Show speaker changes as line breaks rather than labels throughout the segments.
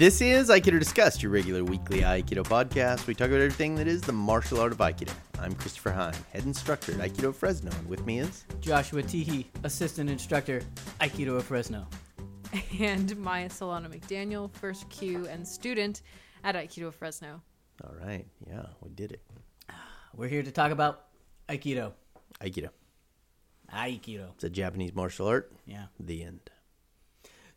This is Aikido Discussed, your regular weekly Aikido podcast. We talk about everything that is the martial art of Aikido. I'm Christopher Hine, head instructor at Aikido Fresno, and with me is
Joshua Teehee, assistant instructor, Aikido of Fresno.
and Maya Solana McDaniel, first kyu and student at Aikido Fresno.
all right. Yeah, we did it.
We're here to talk about Aikido.
Aikido.
Aikido.
It's a Japanese martial art.
Yeah.
The end.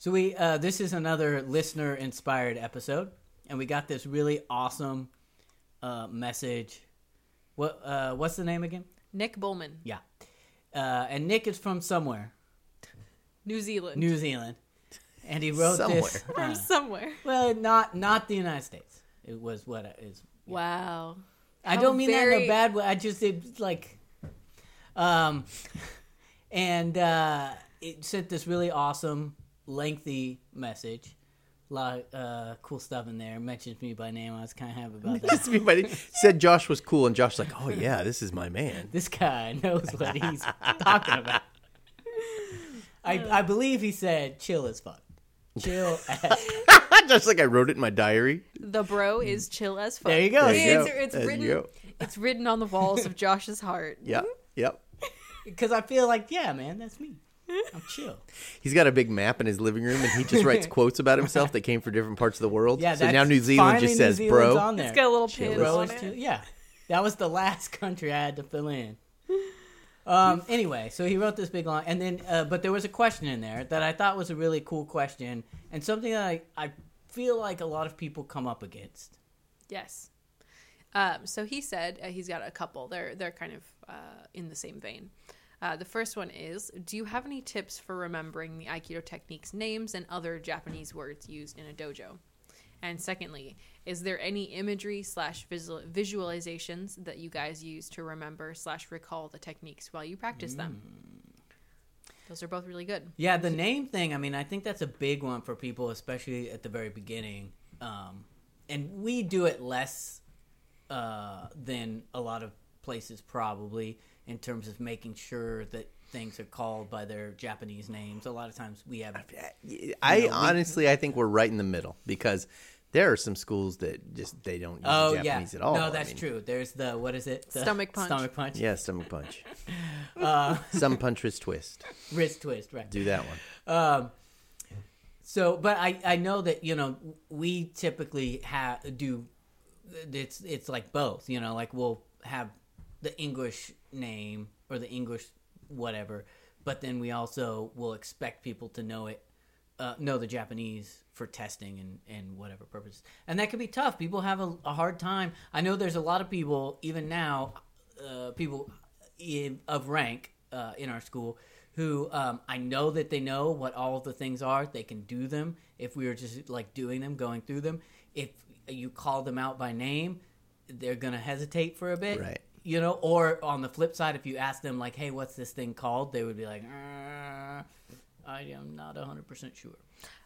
So we uh, this is another listener inspired episode, and we got this really awesome uh, message. What uh, what's the name again?
Nick Bowman,
Yeah, uh, and Nick is from somewhere,
New Zealand.
New Zealand, and he wrote this.
Somewhere.
From
uh,
somewhere.
well, not not the United States. It was what it is.
Wow.
I
How
don't mean that in a bad way. I just it's like, um, and uh, it sent this really awesome, lengthy message. A lot of uh, cool stuff in there. Mentions me by name. I was kind of happy about that.
Just everybody said Josh was cool, and Josh's like, oh, yeah, this is my man.
this guy knows what he's talking about. I I believe he said chill as fuck. Chill as.
Just like I wrote it in my diary.
The bro is chill as fuck.
There you go.
There you
It's,
go.
it's
There you
written.
go.
It's written on the walls of Josh's heart.
Yep. Yep.
Because I feel like, yeah, man, that's me. I'm chill.
He's got a big map in his living room, and he just writes quotes about himself that came from different parts of the world.
Yeah,
so now New Zealand just says,
Zealand's
bro.
on there.
It's got a little
Chill
pin on
Rose
it.
too. Yeah, that was the last country I had to fill in. Um. Anyway, so he wrote this big line, and then, uh, but there was a question in there that I thought was a really cool question, and something that I I feel like a lot of people come up against.
Yes. Um, so he said uh, he's got a couple. They're they're kind of uh, in the same vein. Uh, the first one is: Do you have any tips for remembering the Aikido techniques names and other Japanese words used in a dojo? And secondly, is there any imagery slash visual, visualizations that you guys use to remember slash recall the techniques while you practice them? Those are both really good.
Yeah, the name thing. I mean, I think that's a big one for people, especially at the very beginning. Um, and we do it less uh, than a lot of places, probably, in terms of making sure that things are called by their Japanese names. A lot of times we have.
I
know, we-
honestly, I think we're right in the middle because there are some schools that just they don't use
Oh
Japanese
yeah,
at all.
no,
I
that's
mean,
true. There's the what is it? The
Stomach punch.
Stomach punch.
Yeah, stomach punch,
Uh,
some punch, wrist twist.
wrist twist. Right.
Do that one.
Um, so, but I, I know that you know we typically have do it's it's like both. You know, like we'll have the English name or the English whatever, but then we also will expect people to know it, uh, know the Japanese for testing and and whatever purposes. and that can be tough. People have a, a hard time. I know there's a lot of people even now, uh, people in, of rank uh, in our school who um, I know that they know what all of the things are. They can do them if we were just like doing them, going through them. If you call them out by name, they're gonna hesitate for a bit,
Right.
You know, or on the flip side, if you ask them like, "Hey, what's this thing called?" They would be like, uh, "I am not hundred percent sure."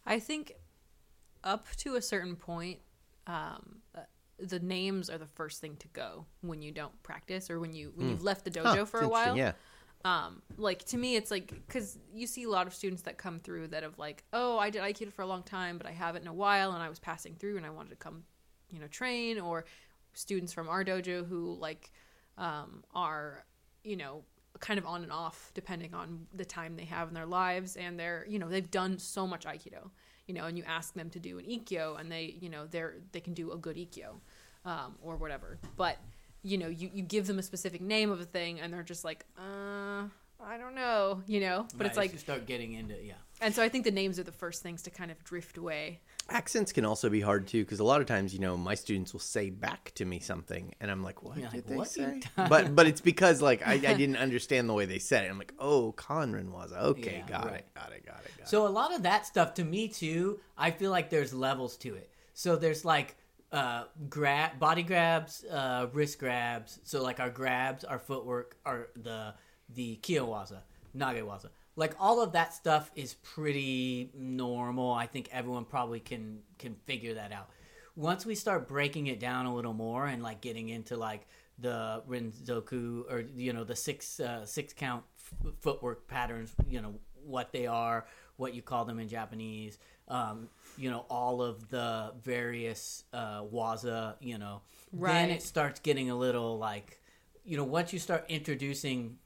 I think up to a certain point, um, uh, the names are the first thing to go when you don't practice or when you when you've left the dojo
Huh,
for a while.
Yeah.
Um, like to me, it's like because you see a lot of students that come through that have like, oh, I did Aikido for a long time, but I haven't in a while, and I was passing through and I wanted to come, you know, train. Or students from our dojo who like um, are, you know, kind of on and off depending on the time they have in their lives, and they're, you know, they've done so much Aikido, you know, and you ask them to do an ikkyo, and they, you know, they're they can do a good ikkyo, um, or whatever, but you know, you, you give them a specific name of a thing and they're just like, uh, I don't know, you know? But
Right,
it's like,
you start getting into yeah.
and so I think the names are the first things to kind of drift away.
Accents can also be hard too because a lot of times, you know, my students will say back to me something, and I'm like, "What
You're
did
like,
they
"What
say?" but but it's because like I, I didn't understand the way they said it. I'm like, "Oh, Conran was okay,
Yeah,
got
right.
it, got it, got it, got it."
So a lot of that stuff to me too, I feel like there's levels to it. So there's like uh grab body grabs, uh wrist grabs. So like our grabs, our footwork, our the the kyowaza, nagewaza. Like all of that stuff is pretty normal. I think everyone probably can can figure that out. Once we start breaking it down a little more and like getting into like the renzoku or you know the six uh, six count f- footwork patterns, you know what they are, what you call them in Japanese, um, you know, all of the various uh, waza, you know,
right.
then it starts getting a little like, you know, once you start introducing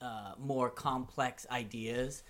uh, more complex ideas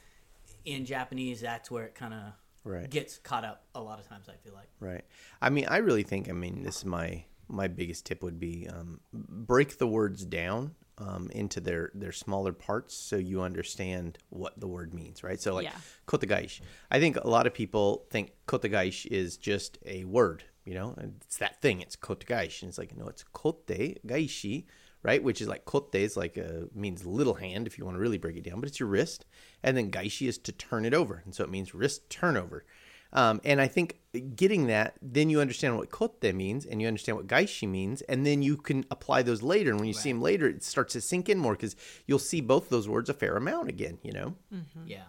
in Japanese, that's where it kind of
Right.
gets caught up a lot of times. I feel like.
Right. I mean, I really think. I mean, this is my my biggest tip would be um, break the words down um, into their their smaller parts so you understand what the word means. Right. So like
Yeah.
kotagaish. I think a lot of people think kotagaish is just a word. You know, it's that thing. It's kotagaish, and it's like no, it's kote gaishi. Right, which is like kote is like a, means little hand if you want to really break it down, but it's your wrist, and then gaishi is to turn it over, and so it means wrist turnover. Um, and I think getting that, then you understand what kote means and you understand what gaishi means, and then you can apply those later. And when you see them later, it starts to sink in more because you'll see both those words a fair amount again, you know?
Yeah.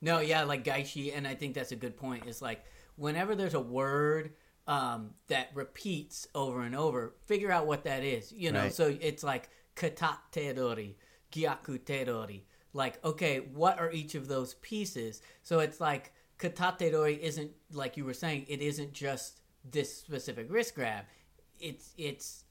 No, yeah, like Gaishi, and I think that's a good point. Is like whenever there's a word um, that repeats over and over, figure out what that is. You know,
Right.
so it's like katatedori, gyakutedori. Like, okay, what are each of those pieces? So it's like katatedori isn't like you were saying. It isn't just this specific wrist grab. It's it's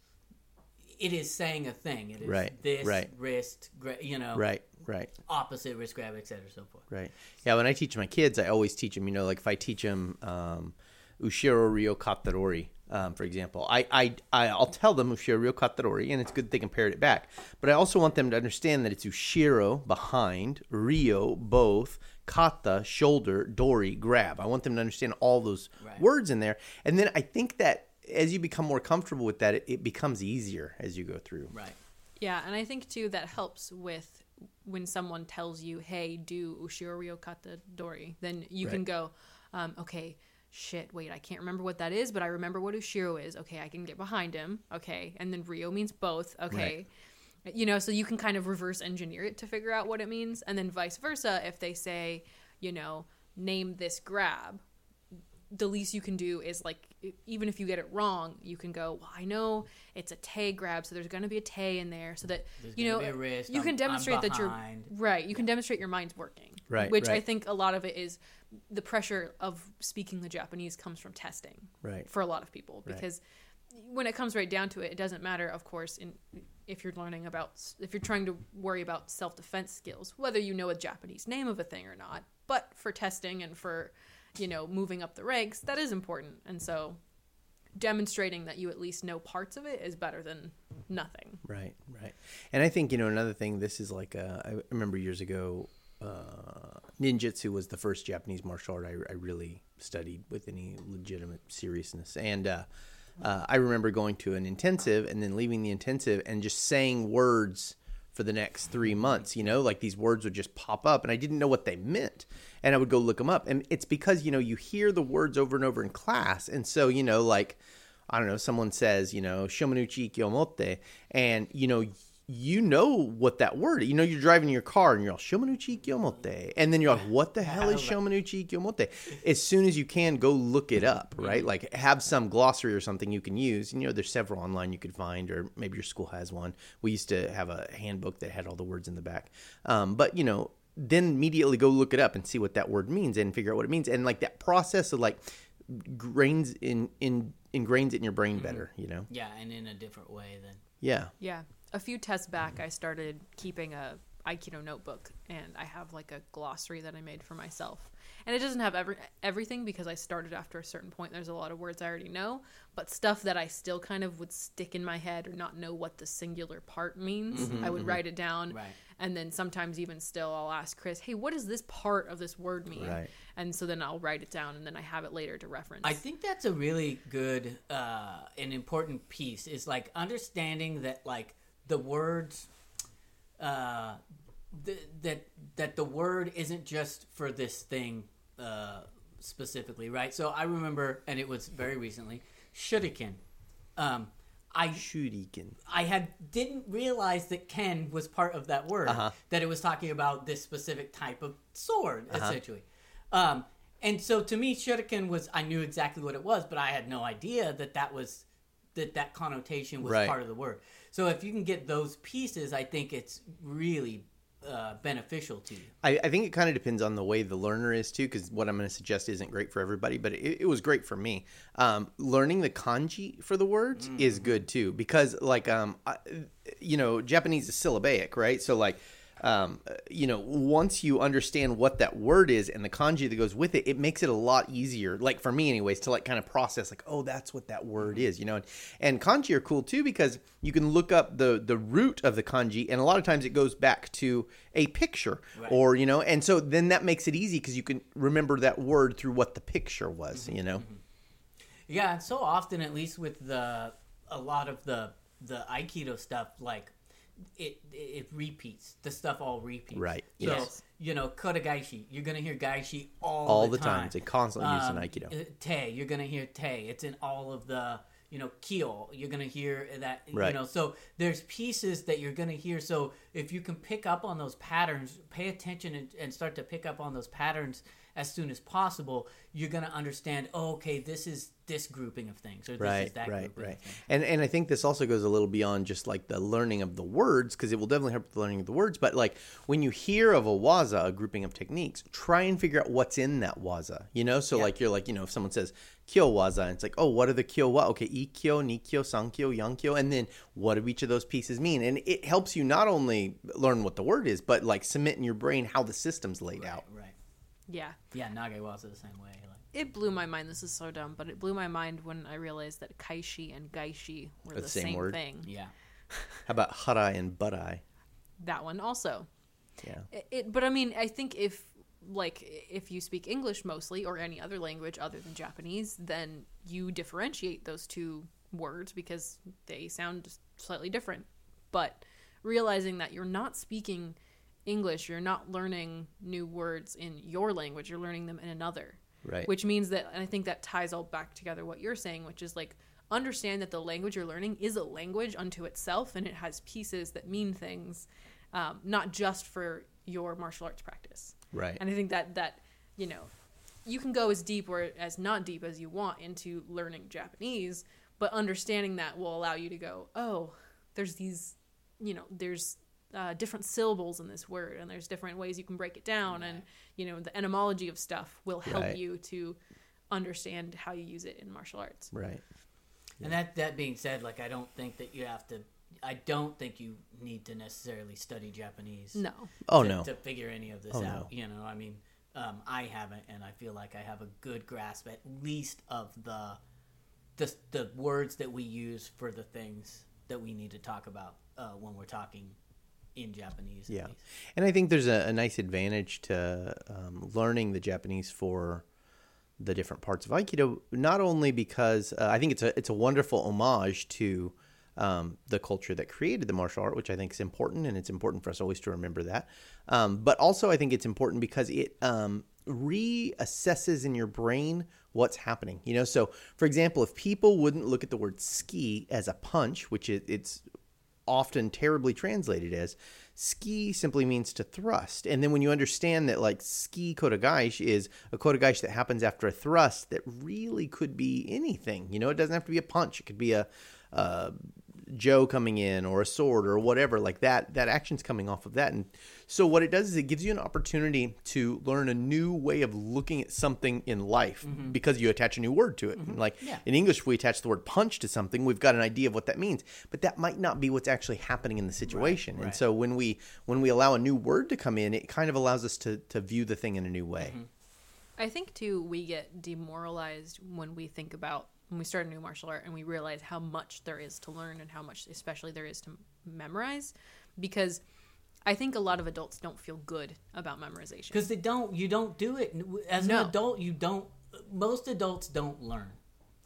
it is saying a thing. It is
Right,
this
right.
wrist, gra- you know,
Right, right.
opposite wrist grab, et cetera, so forth.
Right. Yeah. When I teach my kids, I always teach them. You know, like if I teach them um, Ushiro Ryo Katadori, um, for example, I, I I'll tell them Ushiro Ryo Katadori, and it's good they can parrot it back. But I also want them to understand that it's Ushiro behind, Ryo both, Kata shoulder, Dori grab. I want them to understand all those
Right.
words in there, and then I think that as you become more comfortable with that, it, it becomes easier as you go through.
Right.
Yeah, and I think too that helps with when someone tells you, "Hey, do Ushiro Ryo Kata Dori," then you can go, um, "Okay, shit, wait, I can't remember what that is, but I remember what Ushiro is. Okay, I can get behind him. Okay, and then Ryo means both. Okay." You know, so you can kind of reverse engineer it to figure out what it means, and then vice versa. If they say, you know, name this grab, the least you can do is like even if you get it wrong you can go well i know it's a tay grab so there's going to be a tay in there so that
There's
you know
gonna be a wrist,
you
I'm-
can demonstrate that you're right you can demonstrate your mind's working
Right,
which i think a lot of it is the pressure of speaking the japanese comes from testing
Right.
for a lot of people
Right.
because when it comes right down to it it doesn't matter of course in if you're learning about if you're trying to worry about self-defense skills whether you know a japanese name of a thing or not but for testing and for you know moving up the ranks that is important and so demonstrating that you at least know parts of it is better than nothing
Right, right. And I think, you know, another thing, this is like, uh, I remember years ago, uh, ninjutsu was the first Japanese martial art I, I really studied with any legitimate seriousness. And uh, uh, I remember going to an intensive and then leaving the intensive and just saying words for the next three months, you know, like these words would just pop up and I didn't know what they meant. And I would go look them up. And it's because, you know, you hear the words over and over in class. And so, you know, like, I don't know, someone says, you know, shomenuchi kyomote, and you know, you know what that word. You know, you're driving your car and you're all shomenuchi kyomote, and then you're like, what the hell is shomenuchi kyomote? As soon as you can, go look it up, right? Like, have some glossary or something you can use. And, you know, there's several online you could find, or maybe your school has one. We used to have a handbook that had all the words in the back, um, but you know. Then immediately go look it up and see what that word means and figure out what it means. And like that process of like grains in in ingrains it in your brain better you know
Yeah, and in a different way than
yeah
Yeah. A few tests back, I started keeping a Aikido notebook, and I have like a glossary that I made for myself. And it doesn't have every everything because I started after a certain point. There's a lot of words I already know, but stuff that I still kind of would stick in my head or not know what the singular part means. I would write it down,
Right.
and then sometimes even still, I'll ask Chris, "Hey, what does this part of this word mean?"
Right.
And so then I'll write it down, and then I have it later to reference.
I think that's a really good uh, and important piece. Is like understanding that like the words, uh, th- that that the word isn't just for this thing uh, specifically, right? So I remember, and it was very recently, shuriken. Um, I
shuriken
I had didn't realize that Ken was part of that word.
Uh-huh.
That it was talking about this specific type of sword, essentially. Um, and so to me, shuriken was I knew exactly what it was, but I had no idea that that was that that connotation was
Right.
part of the word. So if you can get those pieces, I think it's really uh, beneficial to you.
I, I think it kind of depends on the way the learner is too, because what I'm going to suggest isn't great for everybody, but it, it was great for me. Um, learning the kanji for the words is good too, because like um, I, you know, Japanese is syllabic, right? So like. Um, you know, once you understand what that word is and the kanji that goes with it, it makes it a lot easier. Like for me, anyways, to like kind of process, like, oh, that's what that word mm-hmm. is. You know, and, and kanji are cool too because you can look up the the root of the kanji, and a lot of times it goes back to a picture or you know, and so then that makes it easy because you can remember that word through what the picture was. Mm-hmm. You know,
mm-hmm. Yeah, so often, at least with the a lot of the the aikido stuff, like it it repeats. The stuff all repeats.
Right,
So
yes.
you know, kodagaishi, you're gonna hear gaishi all
all
the
the time.
time.
It's a constant use in
Um,
aikido.
uh, Te, you're gonna hear te. It's in all of the you know kyo. You're gonna hear that. You know, so there's pieces that you're gonna hear. So if you can pick up on those patterns, pay attention and, and start to pick up on those patterns as soon as possible, you're gonna understand. Oh, okay, this is this grouping of things, or this
right
is that
right
grouping
right
of things.
and and i think this also goes a little beyond just like the learning of the words because it will definitely help with the learning of the words but like when you hear of a waza a grouping of techniques try and figure out what's in that waza you know so like you're like you know if someone says kyo waza and it's like oh what are the kyo wa okay ikkyo nikyo sankyo yonkyo and then what do each of those pieces mean and it helps you not only learn what the word is but like cement in your brain how the system's laid out
Right.
Yeah.
Yeah, Nage waza the same way. Like,
It blew my mind. This is so dumb, but it blew my mind when I realized that kaishi and gaishi were
Are
the, same,
word?
thing.
yeah.
how about harai and barai
That one also.
yeah
It, it, but I mean, I think if like if you speak English mostly or any other language other than Japanese, then you differentiate those two words because they sound slightly different. But realizing that you're not speaking English, you're not learning new words in your language, you're learning them in another.
Right.
Which means that and I think that ties all back together what you're saying, which is like understand that the language you're learning is a language unto itself and it has pieces that mean things, um, not just for your martial arts practice.
right
And I think that that you know, you can go as deep or as not deep as you want into learning Japanese, but understanding that will allow you to go, oh, there's these, you know, there's uh, different syllables in this word, and there's different ways you can break it down, and you know, the etymology of stuff will help
Right.
you to understand how you use it in martial arts.
right
And that that being said, like I don't think that you have to. I don't think you need to necessarily study Japanese.
No,
oh
to,
no
to figure any of this
Oh,
out.
no.
You know, I mean, um, I haven't, and I feel like I have a good grasp at least of the the the words that we use for the things that we need to talk about uh, when we're talking in Japanese.
Yeah, and I think there's a, a nice advantage to um, learning the Japanese for the different parts of Aikido. Not only because uh, I think it's a it's a wonderful homage to um, the culture that created the martial art, which I think is important, and it's important for us always to remember that. Um, but also, I think it's important because it um, reassesses in your brain what's happening. You know, so for example, if people wouldn't look at the word ski as a punch, which it, it's often terribly translated as ski simply means to thrust. And then when you understand that like ski kodagaish is a kodagaish that happens after a thrust that really could be anything you know it doesn't have to be a punch. It could be a, a jo coming in or a sword or whatever like that that action's coming off of that and so what it does is it gives you an opportunity to learn a new way of looking at something in life mm-hmm. because you attach a new word to it mm-hmm. like
Yeah.
in English, if we attach the word punch to something, we've got an idea of what that means. But that might not be what's actually happening in the situation. And
right.
so when we when we allow a new word to come in, it kind of allows us to to view the thing in a new way. Mm-hmm.
I think too we get demoralized when we think about when we start a new martial art and we realize how much there is to learn and how much especially there is to memorize because I think a lot of adults don't feel good about memorization.
because they don't. You don't do it as
No.
an adult. You don't. Most adults don't learn.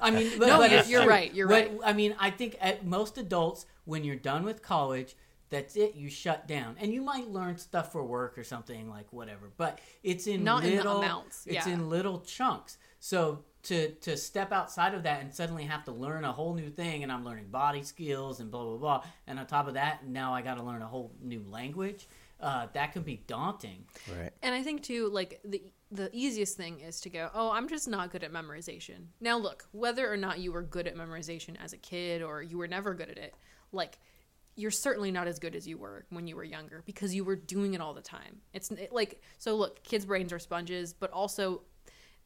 I mean, but,
No,
but
you're- right, you're
But,
right.
I mean, I think at most adults, when you're done with college, that's it. You shut down, and you might learn stuff for work or something like whatever. But it's in
Not in
little
amounts,
It's
yeah.
in little chunks. So to to step outside of that and suddenly have to learn a whole new thing, and I'm learning body skills and blah blah blah, and on top of that, now I got to learn a whole new language. Uh, that can be daunting.
Right.
And I think too, like the the easiest thing is to go, oh, I'm just not good at memorization. Now look, whether or not you were good at memorization as a kid or you were never good at it, like you're certainly not as good as you were when you were younger because you were doing it all the time. It's it, like so look, kids' brains are sponges, but also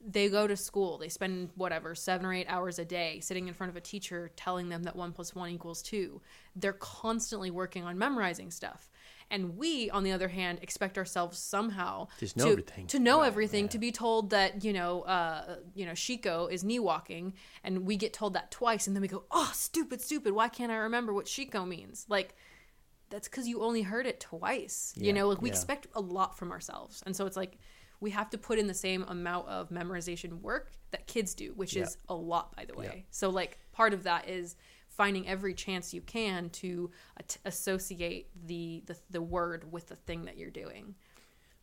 they go to school. They spend whatever seven or eight hours a day sitting in front of a teacher telling them that one plus one equals two. They're constantly working on memorizing stuff. And we, on the other hand, expect ourselves somehow
Just know
to,
everything.
to know everything, to be told that you know, uh, you know, Shikko is knee walking, and we get told that twice, and then we go, "Oh, stupid, stupid! Why can't I remember what Shikko means?" Like, that's because you only heard it twice.
Yeah,
you know, like we
yeah.
expect a lot from ourselves, and so it's like we have to put in the same amount of memorization work that kids do, which is a lot, by the way. So, like, part of that is finding every chance you can to at- associate the, the the word with the thing that you're doing.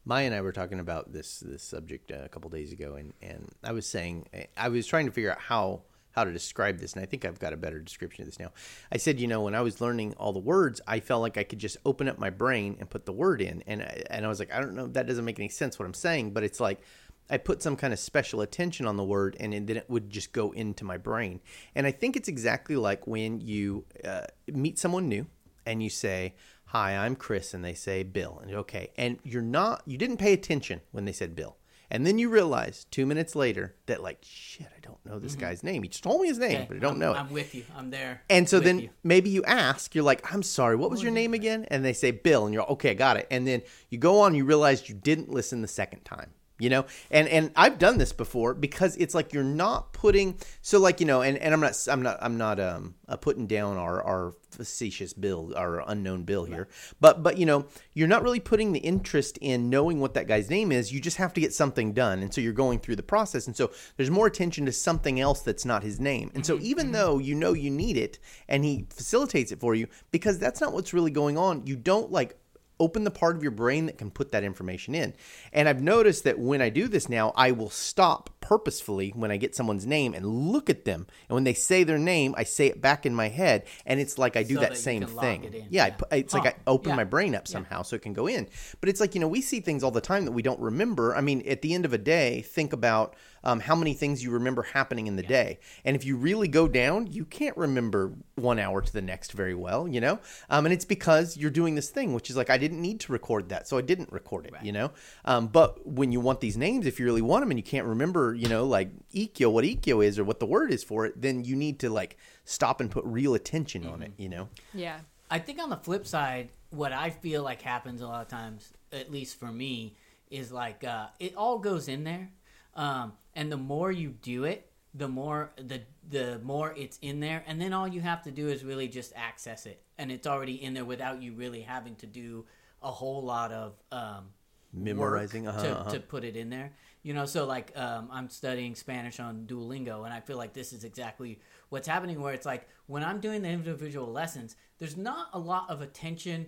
Maya and I were talking about this this subject uh, a couple days ago, and and I was saying I was trying to figure out how how to describe this, and I think I've got a better description of this now. I said, you know, when I was learning all the words, I felt like I could just open up my brain and put the word in, and I, and I was like, I don't know, that doesn't make any sense what I'm saying, but it's like I put some kind of special attention on the word, and then it would just go into my brain. And I think it's exactly like when you uh, meet someone new and you say, "Hi, I'm Chris," and they say Bill, and okay, and you're not, you didn't pay attention when they said Bill, and then you realize two minutes later that like, shit, I don't know this mm-hmm. guy's name. He just told me his name,
Okay,
but I don't
I'm,
know it.
I'm with you. I'm there.
And so then
you.
maybe you ask, you're like, I'm sorry, what was your name again? And they say Bill, and you're like, okay, I got it. And then you go on, you realize you didn't listen the second time. You know, and and I've done this before because it's like you're not putting so like you know, and, and I'm not I'm not I'm not um uh, putting down our our facetious bill our unknown bill here, but but you know you're not really putting the interest in knowing what that guy's name is. You just have to get something done, and so you're going through the process, and so there's more attention to something else that's not his name, and so even though you know you need it, and he facilitates it for you because that's not what's really going on, you don't like open the part of your brain that can put that information in. And I've noticed that when I do this now, I will stop purposefully when I get someone's name and look at them. And when they say their name, I say it back in my head, and it's like I do
So
that
that
same thing.
it.
Yeah, I
Yeah.
pu- it's like I open
Yeah.
my brain up somehow so it can go in. But it's like, you know, we see things all the time that we don't remember. I mean, at the end of a day, think about um, how many things you remember happening in the day. And if you really go down, you can't remember one hour to the next very well, you know? Um, and it's because you're doing this thing, which is like, I didn't need to record that, so I didn't record it, you know? Um, but when you want these names, if you really want them and you can't remember, you know, like Ikkyo, what Ikkyo is or what the word is for it, then you need to like stop and put real attention on it, you know?
Yeah.
I think on the flip side, what I feel like happens a lot of times, at least for me, is like uh, it all goes in there, um, and the more you do it, the more the the more it's in there, and then all you have to do is really just access it, and it's already in there without you really having to do a whole lot of um,
Memorizing, uh-huh,
to,
uh-huh.
to put it in there. You know, so like um, I'm studying Spanish on Duolingo, and I feel like this is exactly what's happening. Where it's like when I'm doing the individual lessons, there's not a lot of attention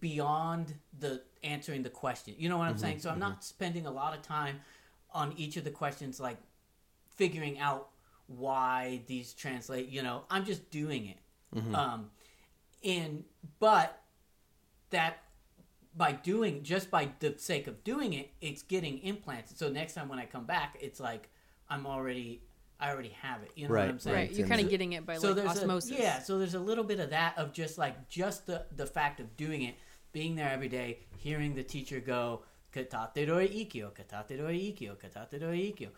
beyond the answering the question. You know what I'm
Mm-hmm,
saying? So I'm not spending a lot of time on each of the questions, like figuring out why these translate. You know, I'm just doing it.
Mm-hmm.
Um, and but that by doing just by the sake of doing it, it's getting implanted. So next time when I come back, it's like I'm already I already have it. You know
Right,
what I'm saying?
Right. You're kind of getting it by
so
like
there's
osmosis.
A, yeah, so there's a little bit of that of just like just the the fact of doing it, being there every day, hearing the teacher go katate dori ikkyo, katate dori ikkyo, katate dori ikkyo.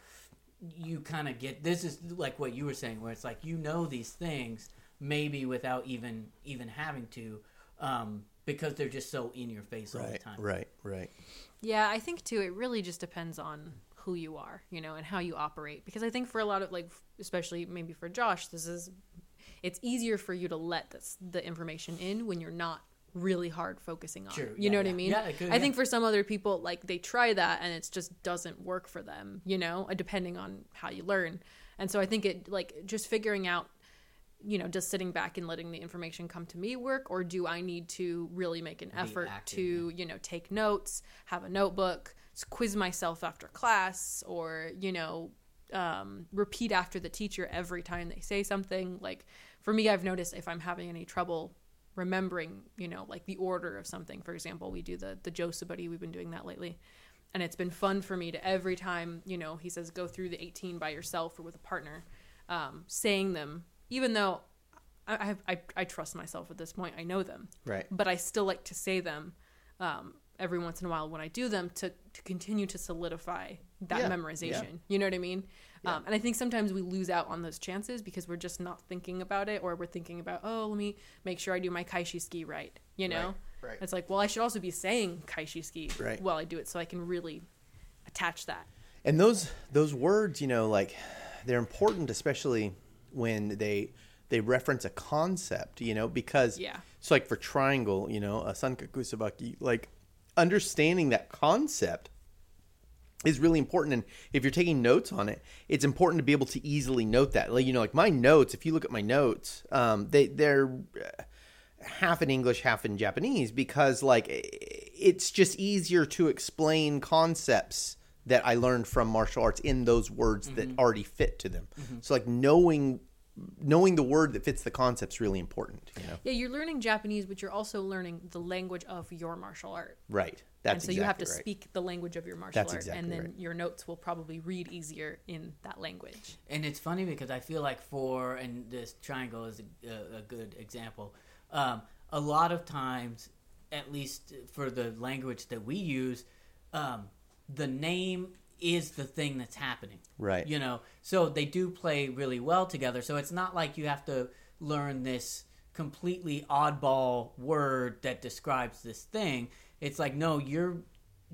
You kind of get this is like what you were saying, where it's like you know these things maybe without even even having to, um, because they're just so in your face all the time.
right, right.
Yeah, I think too. It really just depends on who you are, you know, and how you operate. Because I think for a lot of like, especially maybe for Josh, this is it's easier for you to let this the information in when you're not really hard focusing on. It. You
yeah,
know what
yeah.
I mean?
Yeah, could,
I think for some other people, like they try that and it just doesn't work for them. You know, uh, depending on how you learn. And so I think it like just figuring out you know, just sitting back and letting the information come to me work, or do I need to really make an effort
active,
to, you know, take notes, have a notebook, quiz myself after class, or, you know, um, repeat after the teacher every time they say something? Like, for me, I've noticed if I'm having any trouble remembering, you know, like the order of something, for example, we do the, the jo suburi, we've been doing that lately. And it's been fun for me to every time, you know, he says go through the 18 by yourself or with a partner, um, saying them, even though I, I, have, I, I trust myself at this point. I know them.
Right.
But I still like to say them um, every once in a while when I do them to, to continue to solidify that
Yeah,
memorization.
yeah.
You know what I mean? Um, and I think sometimes we lose out on those chances because we're just not thinking about it or we're thinking about, oh, let me make sure I do my kaishi ski right. You know?
right.
It's like, well, I should also be saying kaishi ski
Right.
while I do it so I can really attach that.
And those those words, you know, like they're important, especially when they they reference a concept, you know, because
Yeah.
So like for triangle, you know, a sankaku sabaki, like understanding that concept is really important and if you're taking notes on it it's important to be able to easily note that. Like you know like my notes if you look at my notes um they they're uh, half in english half in japanese because like it's just easier to explain concepts that i learned from martial arts in those words that already fit to them. So like knowing knowing the word that fits the concept's really important you know?
Yeah, you're learning Japanese, but you're also learning the language of your martial art.
right that's
and so you have to
right.
speak the language of your martial
That's
art,
exactly
and then
right.
your notes will probably read easier in that language.
And it's funny because I feel like for and this triangle is a, a, a good example. Um, a lot of times, at least for the language that we use, um, the name is the thing that's happening.
Right.
You know, so they do play really well together. So it's not like you have to learn this completely oddball word that describes this thing. It's like no, you're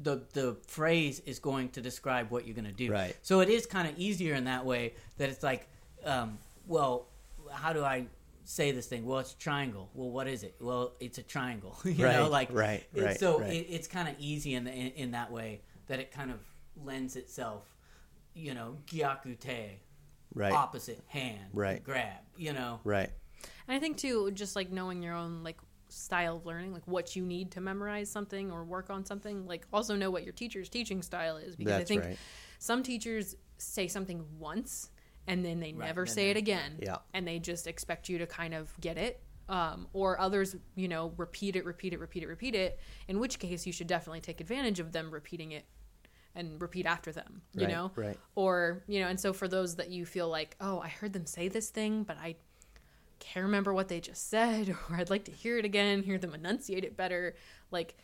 the the phrase is going to describe what you're going to do.
Right.
So it is kind of easier in that way that it's like, um, well, how do I say this thing? Well, it's triangle. Well, what is it? Well, it's a triangle. you know,
Right,
like
right,
it-
right,
So
right.
It, it's kind of easy in, the, in in that way that it kind of lends itself. You know, gyakute,
right
opposite hand,
Right.
grab. You know,
right
And I think too, just like knowing your own like style of learning, like what you need to memorize something or work on something. Like also know what your teacher's teaching style is because I think
right.
some teachers say something once and then they never
then
say it again.
Yeah.
And they just expect you to kind of get it. Um, or others, you know, repeat it, repeat it, repeat it, repeat it. In which case, you should definitely take advantage of them repeating it and repeat after them. You
Right,
know,
right.
Or you know, and so for those that you feel like, oh, I heard them say this thing, but I can't remember what they just said, or I'd like to hear it again, hear them enunciate it better. Like,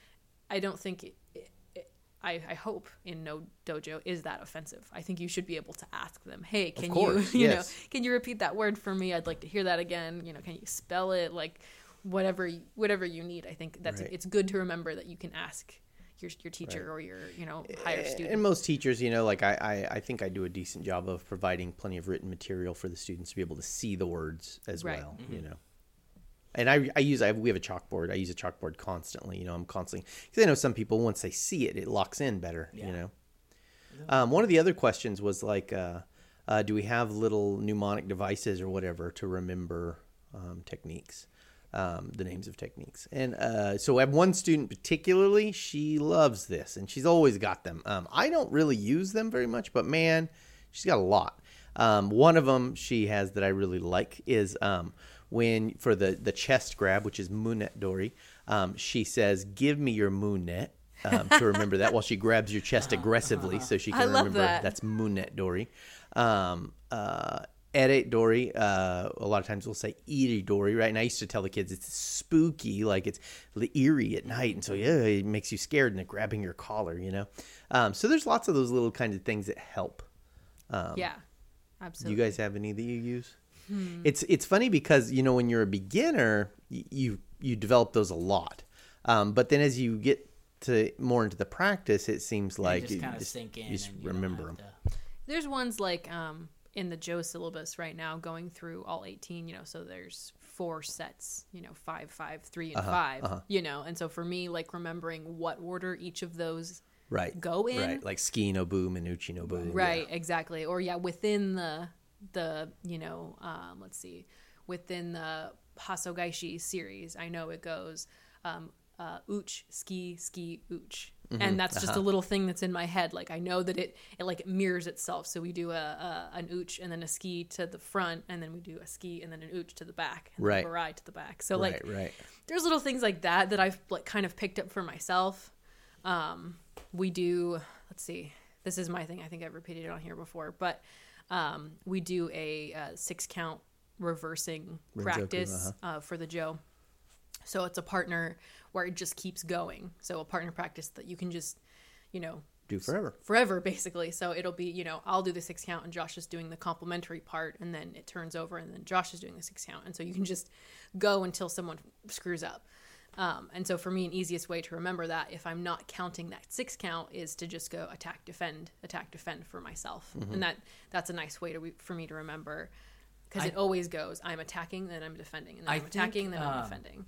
I don't think it, it, it, I, I hope in no dojo is that offensive. I think you should be able to ask them, hey, can
course,
you, you
yes.
know, can you repeat that word for me? I'd like to hear that again. You know, can you spell it? Like, whatever, you- whatever you need. I think that's
Right.
it's good to remember that you can ask your your teacher or your you know higher student.
And most teachers, you know, like I, I, I think I do a decent job of providing plenty of written material for the students to be able to see the words as
Right.
well, you know. And I, I use, I have, we have a chalkboard. I use a chalkboard constantly. You know, I'm constantly because I know some people once they see it, it locks in better. You know. Um, one of the other questions was like, uh, uh, do we have little mnemonic devices or whatever to remember um, techniques, um, the names of techniques? And uh, so I have one student particularly, she loves this, and she's always got them. Um, I don't really use them very much, but man, she's got a lot. Um, one of them she has that I really like is um, when for the the chest grab, which is Mune Dori. Um, she says, "Give me your Moonet." um, to remember that while she grabs your chest aggressively so she can remember
that.
that's Mune Dori. Um, uh, Eri Dori, uh, a lot of times we'll say Iri Dori, right? And I used to tell the kids it's spooky, like it's eerie at night. And so, yeah, it makes you scared and they're grabbing your collar, you know? Um, so there's lots of those little kinds of things that help.
yeah,
Do
absolutely.
you guys have any that you use? It's it's funny because you know when you're a beginner, y- you you develop those a lot, um, but then as you get to more into the practice, it seems
They
like
just
you
kind of
just,
sink in.
you just
and you don't
remember them.
to-
There's ones like um, in the jo syllabus right now, going through all 18. You know, so there's four sets. You know, five, five, three, and 5 You know, and so for me, like remembering what order each of those
Right.
go in.
Right. Like ski no boo, Minucci no boo.
Right, exactly. Or yeah, within the the you know, um, let's see, within the Hasogaishi series, I know it goes um, uh, uch ski ski uch, and that's just a little thing that's in my head. Like I know that it it like mirrors itself. So we do a, a an uch and then a ski to the front, and then we do a ski and then an ooch to the back, and
Right.
then a to the back. So
Right.
like
right.
there's little things like that that I've like kind of picked up for myself. Um, we do. Let's see. This is my thing. I think I've repeated it on here before, but um, we do a uh, six count reversing
Renzoku,
practice uh, for the jo. So it's a partner where it just keeps going. So a partner practice that you can just, you know,
Do forever.
forever basically. So it'll be, you know, I'll do the six count and Josh is doing the complementary part and then it turns over and then Josh is doing the six count. And so you can just go until someone screws up. Um, and so for me, an easiest way to remember that if I'm not counting that six count is to just go attack, defend, attack, defend for myself. And that that's a nice way to for me to remember because it always goes I'm attacking, then I'm defending, and then
I
I'm attacking,
think,
then I'm
um,
defending.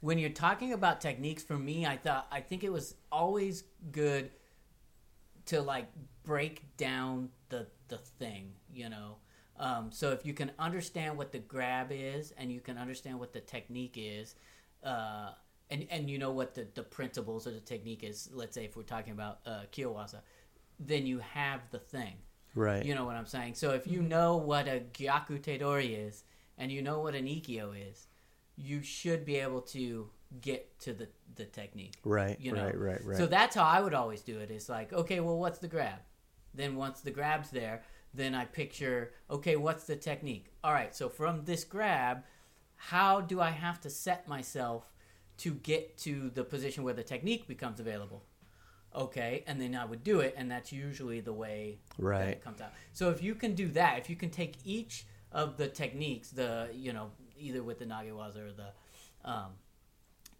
When you're talking about techniques for me i thought i think it was always good to like break down the the thing you know um, so if you can understand what the grab is and you can understand what the technique is uh, and and you know what the, the principles of the technique is let's say if we're talking about uh, then you have the thing
Right.
you know what I'm saying? So if you know what a Gyaku Tedori is and you know what an Ikkyo is, you should be able to get to the, the technique.
Right.
You know?
Right. Right. Right.
So that's how I would always do it. It's like, okay, well, what's the grab? Then once the grab's there, then I picture, okay, what's the technique? All right, so from this grab, how do I have to set myself to get to the position where the technique becomes available? Okay, and then I would do it, and that's usually the way that
Right.
it comes out. So if you can do that, if you can take each of the techniques, the you know either with the nagewaza or the um,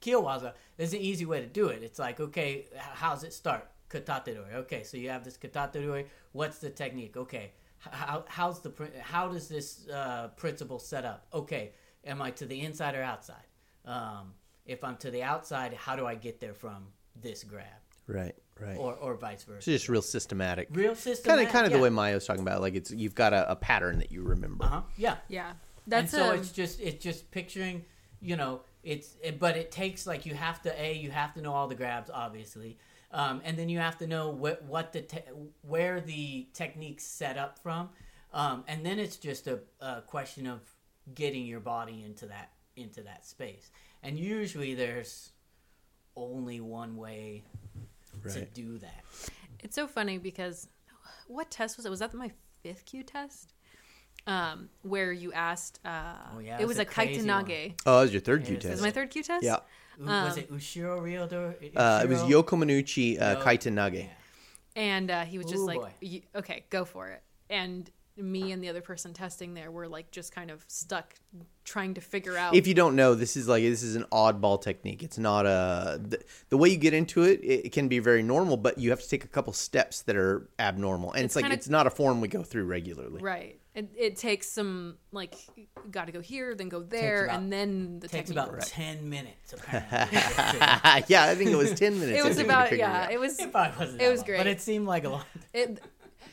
kyowaza, there's an easy way to do it. It's like okay, h- how's it start? Katatedori. Okay, so you have this katatedori. What's the technique? Okay, H- how how's the prin- how does this uh, principle set up? Okay, am I to the inside or outside? Um, if I'm to the outside, how do I get there from this grab,
right. Right.
or or vice versa?
It's just real systematic.
Real systematic.
Kind of, kind of
yeah.
the way Maya's talking about. Like it's you've got a, a pattern that you remember.
Uh huh. Yeah.
Yeah,
and
that's
so
a,
it's just it's just picturing you know it's it, but it takes like you have to a you have to know all the grabs obviously um, and then you have to know what what the te- where the techniques set up from um, and then it's just a, a question of getting your body into that into that space and usually there's only one way to do that
It's so funny because what test was it? Was that my fifth kyu test? Um, where you asked, uh,
Oh, yeah,
it was
it's
a
a crazy
Kaitennage.
Oh, that was your third
It
kyu
test.
Is
test.
my third kyu test?
Yeah.
U- was it Ushiro Ryodor?
Uh, it was
Ushiro?
Yoko Minucci, uh,
Yo-
Kaitennage.
Yeah.
And uh, he was just
Ooh,
like, "Y- okay, go for it. And me and the other person testing there were like just kind of stuck trying to figure out.
If you don't know, this is like this is an oddball technique. It's not a the, the way you get into it. It can be very normal, but you have to take a couple steps that are abnormal, and it's,
It's
like
kinda-
it's not a form we go through regularly.
right. It, it takes some, like, got to go here, then go there,
about-
and then the
takes
technique.
about 10 minutes apparently to get through.
yeah, I think it was ten minutes.
it was about, yeah,
out.
it was,
It probably wasn't.
It was
long,
great.
but it seemed like a lot.
it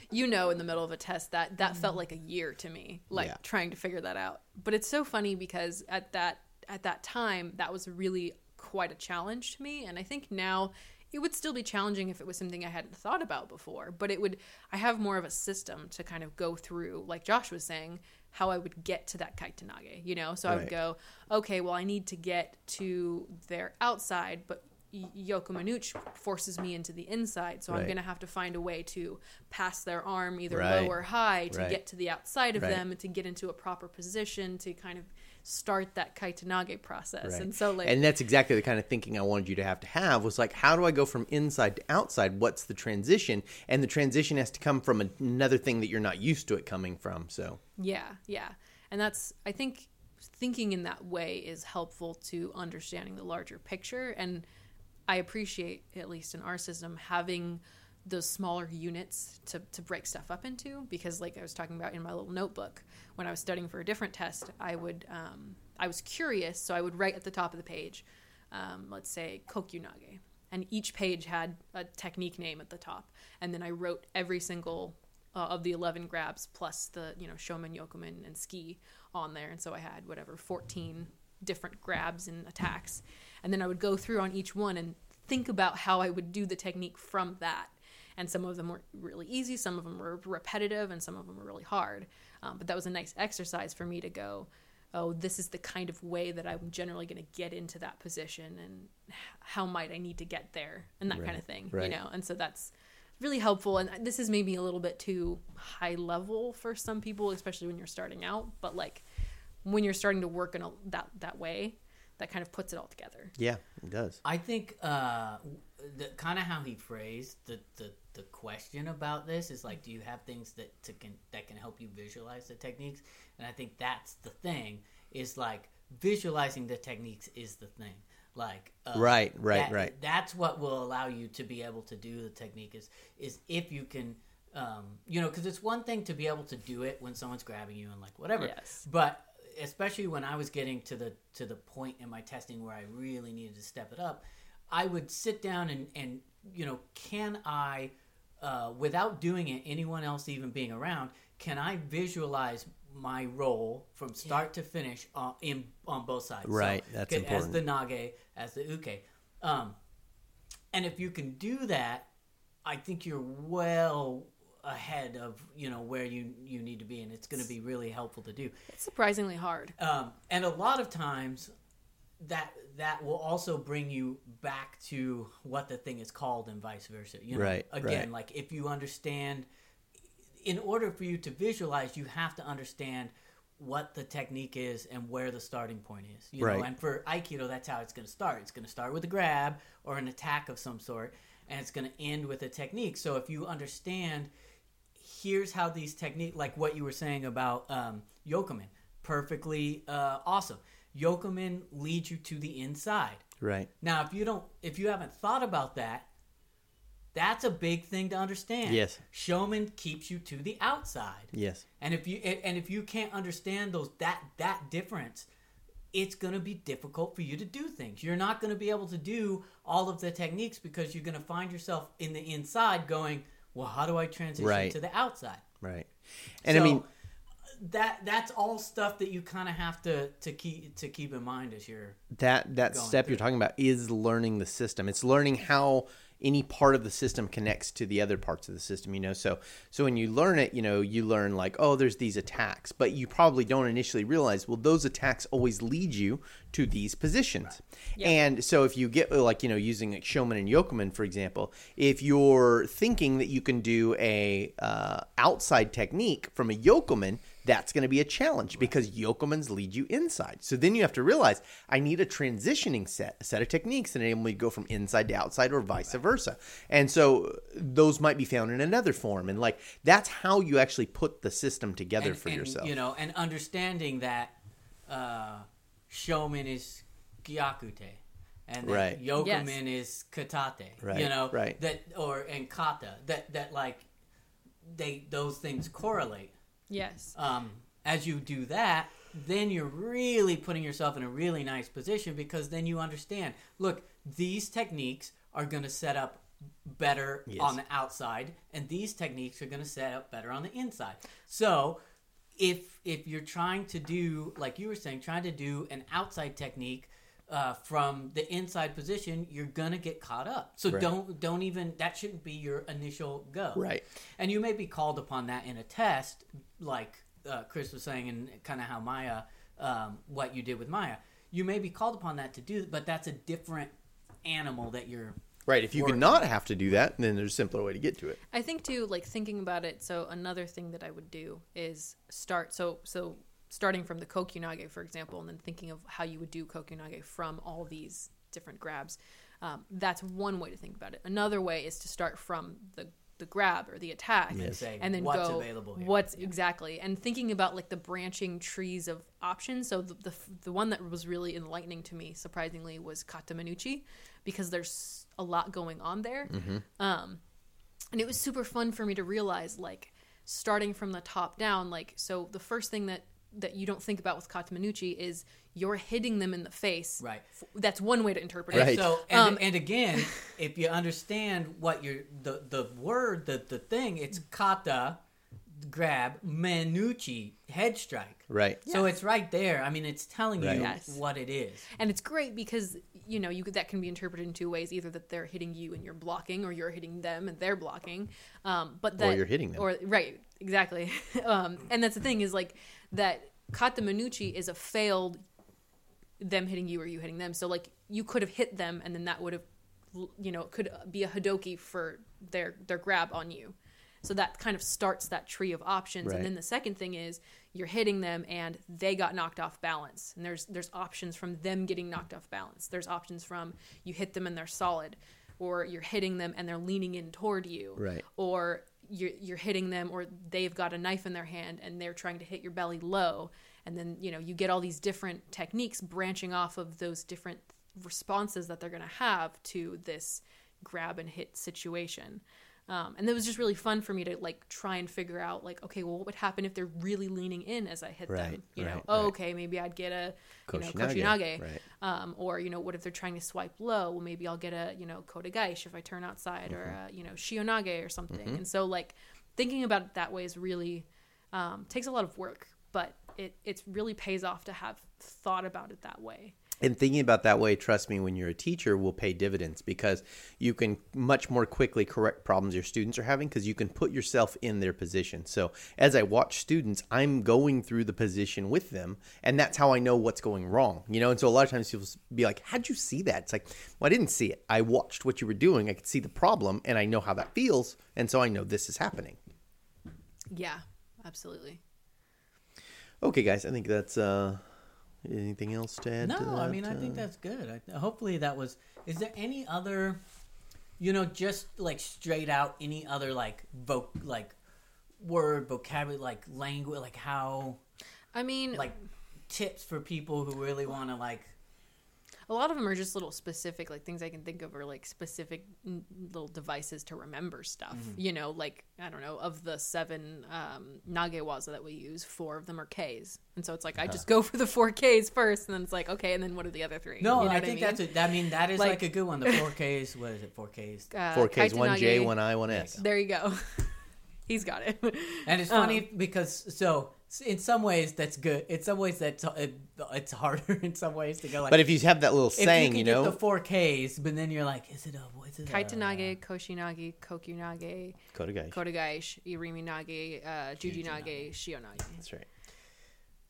you know in the middle of a test that that mm-hmm. felt like a year to me like
Yeah.
trying to figure that out but it's so funny because at that at that time that was really quite a challenge to me and i think now it would still be challenging if it was something i hadn't thought about before but it would i have more of a system to kind of go through like josh was saying how i would get to that kaitennage you know so i would go okay well i need to get to their outside but Y- Yoko Manuch forces me into the inside, so I'm going to have to find a way to pass their arm either
Right.
low or high to
Right.
get to the outside of
Right.
them and to get into a proper position to kind of start that kaitennage process.
Right.
And so, like,
and that's exactly the kind of thinking I wanted you to have to have was like, how do I go from inside to outside? What's the transition? And the transition has to come from another thing that you're not used to it coming from. So
Yeah, yeah. And that's I think thinking in that way is helpful to understanding the larger picture and I appreciate at least in our system having those smaller units to, to break stuff up into because like I was talking about in my little notebook when I was studying for a different test I would um, I was curious so I would write at the top of the page um, let's say kokyunage and each page had a technique name at the top. And then I wrote every single uh, of the 11 grabs plus the you know shomen yokomen and ski on there. And so i had whatever 14 different grabs and attacks. And then i would go through on each one and think about how i would do the technique from that and some of them were really easy some of them were repetitive and some of them were really hard um, but that was a nice exercise for me to go oh this is the kind of way that i'm generally going to get into that position and how might i need to get there and that kind of thing
right.
you know and so that's really helpful and this is maybe a little bit too high level for some people especially when you're starting out but like when you're starting to work in a, that that way, that kind of puts it all together.
Yeah, it does.
I think uh, the kind of how he phrased the, the the question about this is like, do you have things that to can that can help you visualize the techniques? And I think that's the thing is like visualizing the techniques is the thing. Like uh,
Right, right,
that-
right.
That's what will allow you to be able to do the technique is is if you can. Um, you know, because it's one thing to be able to do it when someone's grabbing you and like whatever.
Yes.
But especially when I was getting to the to the point in my testing where I really needed to step it up, I would sit down and and you know, can I, uh, without doing it, anyone else even being around, can I visualize my role from start to finish on in on both sides?
Right, that's important.
as the nage, as the uke. Um, and if you can do that, I think you're well ahead of you know where you you need to be, and it's going to be really helpful to do.
It's surprisingly hard.
Um, and a lot of times, that that will also bring you back to what the thing is called, and vice versa. You know,
Right,
Again,
right.
like if you understand, in order for you to visualize, you have to understand what the technique is and where the starting point is. You know, and for Aikido, that's how it's going to start. It's going to start with a grab or an attack of some sort, and it's going to end with a technique. So if you understand, here's how these technique, like what you were saying about um, Yokomen, perfectly uh, awesome. Yokomen leads you to the inside.
Right.
Now, if you don't, if you haven't thought about that, that's a big thing to understand.
Yes.
Shomen keeps you to the outside.
Yes.
And if you and if you can't understand those that that difference, it's going to be difficult for you to do things. You're not going to be able to do all of the techniques because you're going to find yourself in the inside going, "Well, how do I transition
Right.
to the outside?"
Right. And I mean,
that that's all stuff that you kind of have to to keep to keep in mind as you're
that that step
through.
you're talking about is learning the system. It's learning how any part of the system connects to the other parts of the system you know? So so when you learn it you know you learn like oh there's these attacks but you probably don't initially realize well those attacks always lead you to these positions. And so if you get like you know using like shomen and yokomen for example if you're thinking that you can do a uh, outside technique from a yokomen that's going to be a challenge because yokomens lead you inside. So then you have to realize I need a transitioning set, a set of techniques that enable me to go from inside to outside or vice versa. And so those might be found in another form. And like that's how you actually put the system together
and,
for
and,
yourself.
You know, and understanding that uh, shomen is gyakute, and that
Right.
yokomen is katate.
Right,
You know,
right.
That or and kata. That that like they those things correlate.
Yes.
Um, as you do that, then you're really putting yourself in a really nice position because then you understand. Look, these techniques are going to set up better
Yes.
on the outside, and these techniques are going to set up better on the inside. So, if if you're trying to do like you were saying, trying to do an outside technique. Uh, from the inside position, you're gonna get caught up. So
Right.
don't don't even that shouldn't be your initial go.
Right.
And you may be called upon that in a test, like uh, Chris was saying, and kind of how Maya, um, what you did with Maya. You may be called upon that to do, but that's a different animal that you're.
Right. If you
working.
could not have to do that, then there's a simpler way to get to it.
I think too, like thinking about it. So another thing that I would do is start. So so starting from the kokyunage, for example, and then thinking of how you would do kokyunage from all these different grabs. Um, that's one way to think about it. Another way is to start from the the grab or the attack,
Yes. Say,
and then
what's
go
available here.
what's exactly, and thinking about like the branching trees of options. So the the, the one that was really enlightening to me, surprisingly, was kata menuchi, because there's a lot going on there. Um, and it was super fun for me to realize like starting from the top down like so the first thing that that you don't think about with kata menuchi is you're hitting them in the face
Right.
That's one way to interpret
Right.
it
So and,
Um,
and again, if you understand what you're the the word the the thing, it's kata, grab, menuchi, head strike.
Right.
So it's right there. I mean, it's telling
Right.
you
Yes.
what it is.
and it's great because you know you could, that can be interpreted in two ways either that they're hitting you and you're blocking or you're hitting them and they're blocking um, but that
you're hitting them.
or right exactly um, and that's the thing is like that kata menuchi is a failed them hitting you or you hitting them so like you could have hit them and then that would have you know could be a hodoki for their their grab on you So that kind of starts that tree of options.
Right.
And then the second thing is you're hitting them and they got knocked off balance. And there's there's options from them getting knocked off balance. There's options from you hit them and they're solid, or you're hitting them and they're leaning in toward you,
Right.
or you're you're hitting them or they've got a knife in their hand and they're trying to hit your belly low. And then you know you get all these different techniques branching off of those different responses that they're going to have to this grab and hit situation. Um, and it was just really fun for me to like try and figure out like okay well what would happen if they're really leaning in as I hit
Right,
them you know
right,
oh
right.
okay maybe I'd get a you know
Koshinage, right.
Um, or you know what if they're trying to swipe low? Well maybe I'll get a you know kotegaeshi if I turn outside or
Mm-hmm.
a, you know shihonage or something. And so like thinking about it that way is really um, takes a lot of work but it it really pays off to have thought about it that way
And thinking about that way, trust me, when you're a teacher, will pay dividends because you can much more quickly correct problems your students are having because you can put yourself in their position. So as I watch students, I'm going through the position with them, and that's how I know what's going wrong. You know, and so a lot of times people be like, "How'd you see that?" It's like, "Well, I didn't see it. I watched what you were doing. I could see the problem, and I know how that feels, and so I know this is happening."
yeah absolutely
Okay, guys, I think that's uh anything else to add
No,
to that?
I mean I
uh,
think that's good. I, hopefully that was. Is there any other, you know, just like straight out any other like voc like word vocabulary like language like how
I mean
like tips for people who really want to like
a lot of them are just little specific like things i can think of are like specific n- little devices to remember stuff you know like i don't know of the seven um, nagewaza that we use four of them are k's. And so it's like i just go for the four k's first and then it's like okay and then what are the other three?
No
You know
I
what
think
mean?
that's a, I mean that is like,
Like-
a good one. The 4Ks what is it 4Ks
uh,
Four Ks, one J, one I, one S.
there you go. He's got it.
And it's funny because so in some ways that's good in some ways that's it, it's harder in some ways to go like
But if you have that little
if you,
saying,
can
you,
get
know,
the 4Ks but then you're like is it a what is it a-
kaitennage koshinage kokyunage
Kodagai.
kotegaeshi iriminage uh, jujinage shihonage
That's right.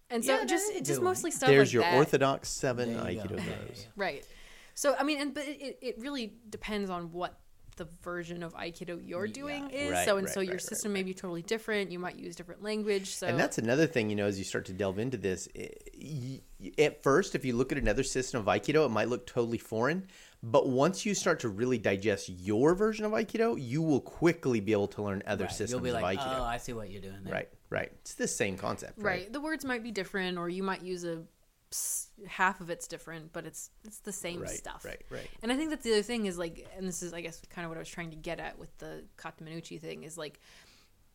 and so
Yeah,
just
is a
just
good one.
mostly stuff
There's
like
your
that.
orthodox seven
you.
Aikido
Yeah, yeah,
moves.
Right. So I mean, and but it, it really depends on what the version of Aikido you're doing is.
Right,
so and
right,
so your
right, right,
system may be totally different. You might use different language. So
And that's another thing, you know, as you start to delve into this. i- y- At first, if you look at another system of Aikido, it might look totally foreign. But once you start to really digest your version of Aikido, you will quickly be able to learn other
Right.
systems
You'll be like,
of Aikido.
oh, I see what you're doing there.
right, right. It's the same concept.
right.
Right.
The words might be different, or you might use a s- half of it's different, but it's it's the same
Right,
stuff.
right, right.
And I think that's the other thing is like, and this is I guess kind of what I was trying to get at with the Katamenuchi thing is like,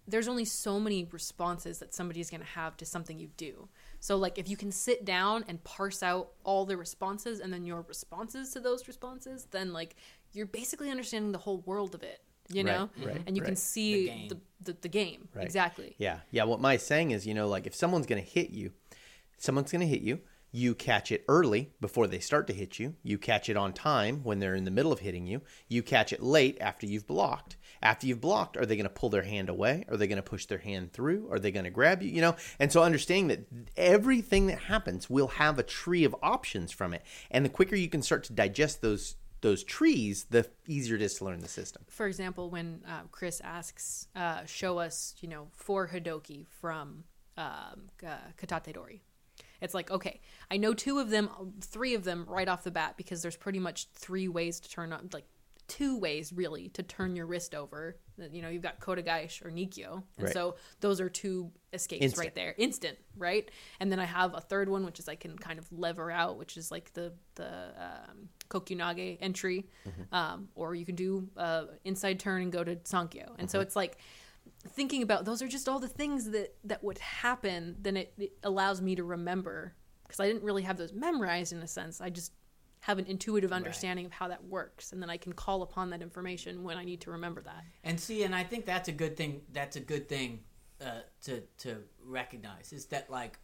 there's only so many responses that somebody's going to have to something you do. So like if you can sit down and parse out all the responses and then your responses to those responses, then like you're basically understanding the whole world of it, you know?
right,
and you can see
The game.
the the, the game.
Right.
Exactly.
Yeah, yeah. What my saying is, you know, like if someone's going to hit you, someone's going to hit you. You catch it early before they start to hit you. You catch it on time when they're in the middle of hitting you. You catch it late after you've blocked. After you've blocked, are they going to pull their hand away? Are they going to push their hand through? Are they going to grab you? You know, and so understanding that everything that happens will have a tree of options from it, and the quicker you can start to digest those those trees, the easier it is to learn the system.
For example, when uh, Chris asks, uh, "Show us, you know, four Hodoki from um, uh, Katate Dori," it's like, okay, I know two of them, three of them right off the bat because there's pretty much three ways to turn on, like two ways really to turn your wrist over. You know, you've got Kotegaeshi or Nikyo, and
Right.
so those are two escapes
Instant.
right there, instant, right? And then I have a third one, which is I can kind of lever out, which is like the the um, Kokyunage entry, um, or you can do uh, inside turn and go to Sankyo. And so it's like thinking about those are just all the things that that would happen. Then it, it allows me to remember because I didn't really have those memorized in a sense. I just have an intuitive understanding of how that works, and then I can call upon that information when I need to remember that.
And see, and I think that's a good thing. That's a good thing uh, to to recognize is that like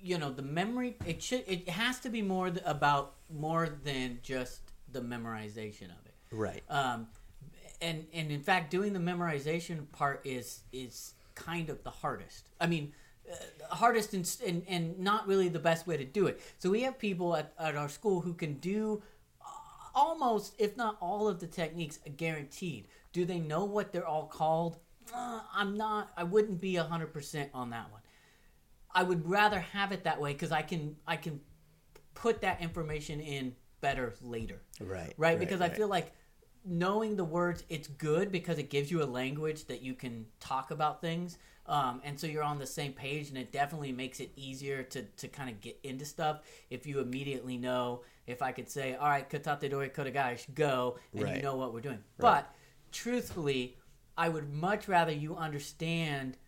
you know the memory it should it has to be more th- about more than just the memorization of it.
Right.
Um, and and in fact, doing the memorization part is is kind of the hardest. I mean, uh, hardest and, and and not really the best way to do it. So we have people at, at our school who can do uh, almost, if not all, of the techniques guaranteed. Do they know what they're all called? Uh, I'm not. I wouldn't be hundred percent on that one. I would rather have it that way because I can I can put that information in better later.
Right.
Right? because I feel like knowing the words it's good because it gives you a language that you can talk about things. Um, and so you're on the same page, and it definitely makes it easier to, to kind of get into stuff if you immediately know if I could say, all right, katate dori kotegaeshi, go, and you know what we're doing. But truthfully, I would much rather you understand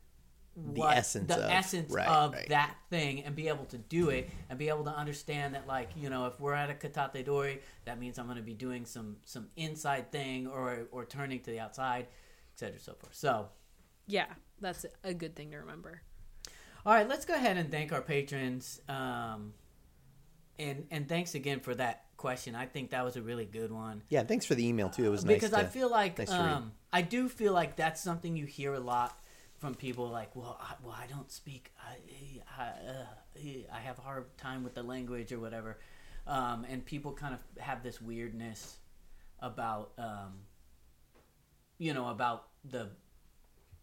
what
essence
the
of-
essence
right,
of
right.
that thing and be able to do it and be able to understand that like you know if we're at a katate dori that means i'm going to be doing some some inside thing or or turning to the outside etc so forth so
Yeah, that's a good thing to remember.
all right let's go ahead and thank our patrons um and and thanks again for that question i think that was a really good one
Yeah, thanks for the email too. It was nice.
because
to,
I feel like
nice
um, I do feel like that's something you hear a lot from people. Like, well, I, well, I don't speak. I I, uh, I have a hard time with the language or whatever, um, and people kind of have this weirdness about, um, you know, about the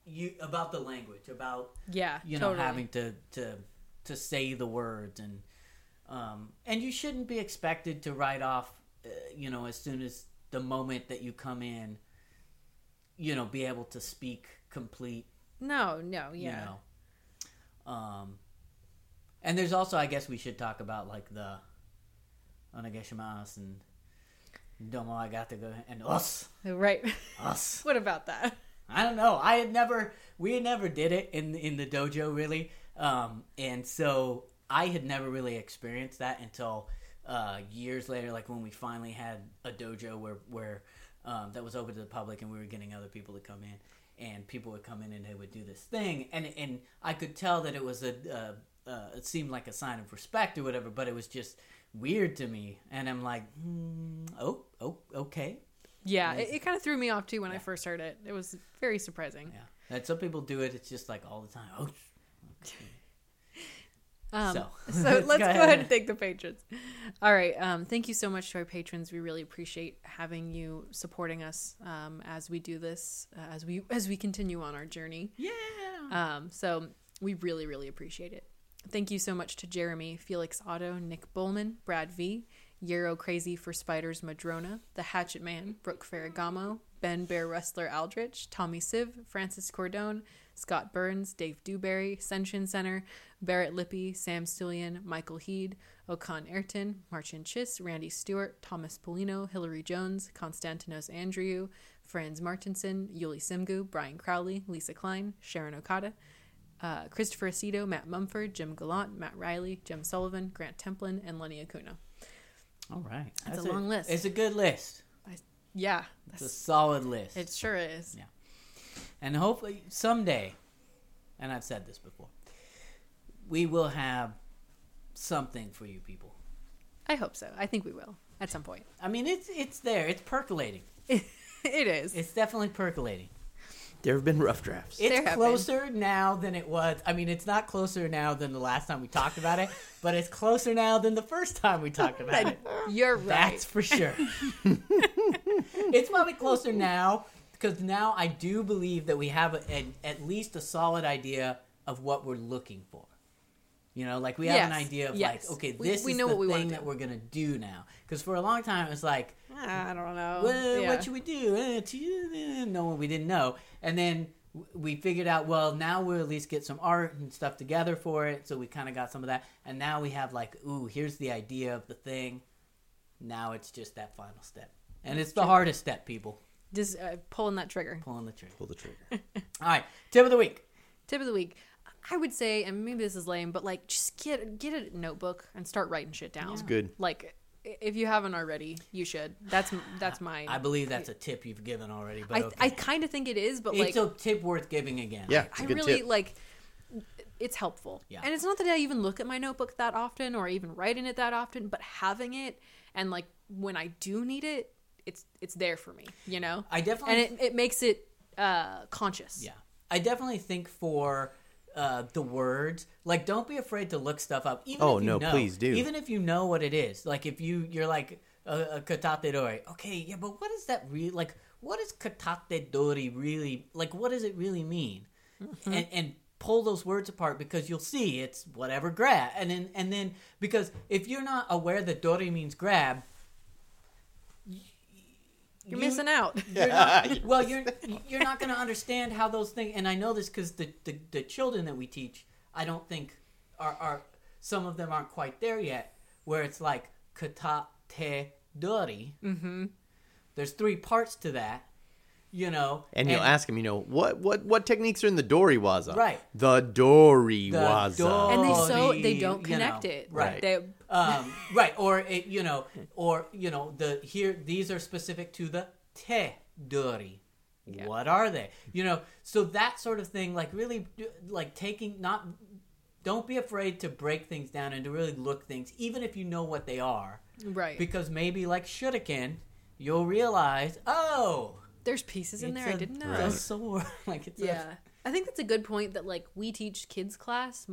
you about the language about
Yeah,
you know
totally.
having to to to say the words and um and you shouldn't be expected to write off uh, you know as soon as the moment that you come in you know be able to speak complete
No, no, yeah.
you know um and there's also i guess we should talk about like the onegaishimasu and domo i got to go and us
Right.
us
what about that?
I don't know. I had never, we had never did it in in the dojo really, um, and so I had never really experienced that until uh, years later, like when we finally had a dojo where where um, that was open to the public, and we were getting other people to come in, and people would come in and they would do this thing, and and I could tell that it was a, uh, uh, it seemed like a sign of respect or whatever, but it was just weird to me, and I'm like, hmm, oh, oh, okay,
Yeah, it, it kind of threw me off too when I first heard it. It was very surprising.
yeah. And some people do it. It's just like all the time. Oh,
Um,
So,
so,
let's go
go,
ahead.
ahead and thank the patrons. All right. Um, thank you so much to our patrons. We really appreciate having you supporting us um, as we do this, uh, as we as we continue on our journey.
yeah.
Um, so we really, really appreciate it. Thank you so much to Jeremy, Felix Otto, Nick Bullman, Brad V, Euro Crazy for Spiders Madrona, The Hatchet Man, Brooke Ferragamo, Ben Bear Wrestler Aldrich, Tommy Siv, Francis Cordone, Scott Burns, Dave Dewberry, Senshin Center, Barrett Lippy, Sam Stillian, Michael Heed, Okan Ayrton, Marcin Chiss, Randy Stewart, Thomas Polino, Hillary Jones, Konstantinos Andrew, Franz Martinson, Yuli Simgu, Brian Crowley, Lisa Klein, Sharon Okada, uh, Christopher Aceto, Matt Mumford, Jim Gallant, Matt Riley, Jim Sullivan, Grant Templin, and Lenny Acuna.
All right.
That's a long list.
It's a good list.
Yeah,
It's a solid list.
it sure is.
Yeah. And hopefully someday, and I've said this before, we will have something for you people.
I hope so. I think we will at some point.
I mean, it's it's there. It's percolating.
it is.
It's definitely percolating.
there have been rough drafts.
It's
have
closer now than it was. I mean, it's not closer now than the last time we talked about it, but it's closer now than the first time we talked about it.
You're right.
That's for sure. it's probably closer now because now I do believe that we have a, a, at least a solid idea of what we're looking for. You know, like we have an idea of
yes.
like, okay, this
we
is
know
the
what we
thing that we're gonna do now. Because for a long time, it's like,
I don't know.
well,
Yeah.
what should we do? Eh, eh, No, we didn't know. And then we figured out, well, now we'll at least get some art and stuff together for it. So we kind of got some of that. And now we have like, ooh, here's the idea of the thing. Now it's just that final step. And it's the hardest step, people.
Just uh, pulling that trigger.
Pulling the trigger.
Pull the trigger.
All right, tip of the week.
Tip of the week. I would say, and maybe this is lame, but like just get get a notebook and start writing shit down.
It's good.
Like if you haven't already, you should. That's that's my.
I believe that's a tip you've given already, but
I,
okay.
I kind of think it is, but like
it's a tip worth giving again.
Yeah, it's a
I
good
really
tip.
like it's helpful.
Yeah.
And it's not that I even look at my notebook that often or even write in it that often, but having it and like when I do need it, it's it's there for me, you know?
I definitely
and it, it makes it uh conscious.
Yeah, I definitely think for uh, the words, like, don't be afraid to look stuff up. Even
Oh,
if you
no,
know,
please do.
Even if you know what it is, like if you you're like a, a katate dori, okay, yeah, but what is that really Like, What is does katate dori really like? What does it really mean?
Mm-hmm.
And and pull those words apart because you'll see it's whatever grab, and then and then because if you're not aware that dori means grab,
You're
you-
missing out.
you're not, well, you're you're not going to understand how those things. And I know this because the, the the children that we teach, I don't think are are some of them aren't quite there yet. Where it's like kata te dori. Mm-hmm. There's three parts to that, you know.
And you'll ask them, you know, what what what techniques are in the Dori Waza?
Right.
The Dori
The
Waza.
and they so they don't
you know,
connect it.
right.
They,
um, right, or it, you know, or you know, the here these are specific to the te dori. What are they? You know, so that sort of thing, like really, like taking not. Don't be afraid to break things down and to really look things, even if you know what they are,
right.
because maybe like shuriken, you'll realize, oh,
There's pieces in there I
a-
didn't know.
it's a sword. like it's
Yeah. I think that's a good point that like we teach kids class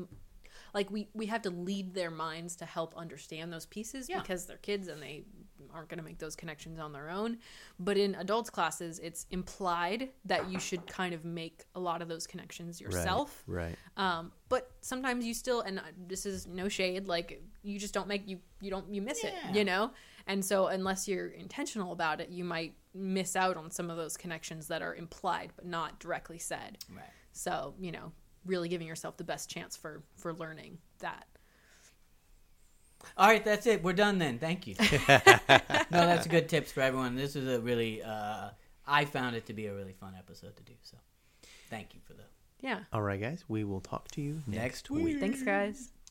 like we we have to lead their minds to help understand those pieces
Yeah.
because they're kids and they aren't going to make those connections on their own. But in adults classes it's implied that you should kind of make a lot of those connections yourself. Right.
right.
Um, but sometimes you still, and uh, this is no shade, like you just don't make you you don't you miss
Yeah.
it, you know. And so unless you're intentional about it, you might miss out on some of those connections that are implied but not directly said.
Right.
So you know, really giving yourself the best chance for for learning that.
All right, that's it. We're done then. Thank you. no, that's good tips for everyone. This is a really, uh, I found it to be a really fun episode to do. So, thank you for the
Yeah.
All right, guys. We will talk to you next,
next
week.
week.
Thanks, guys.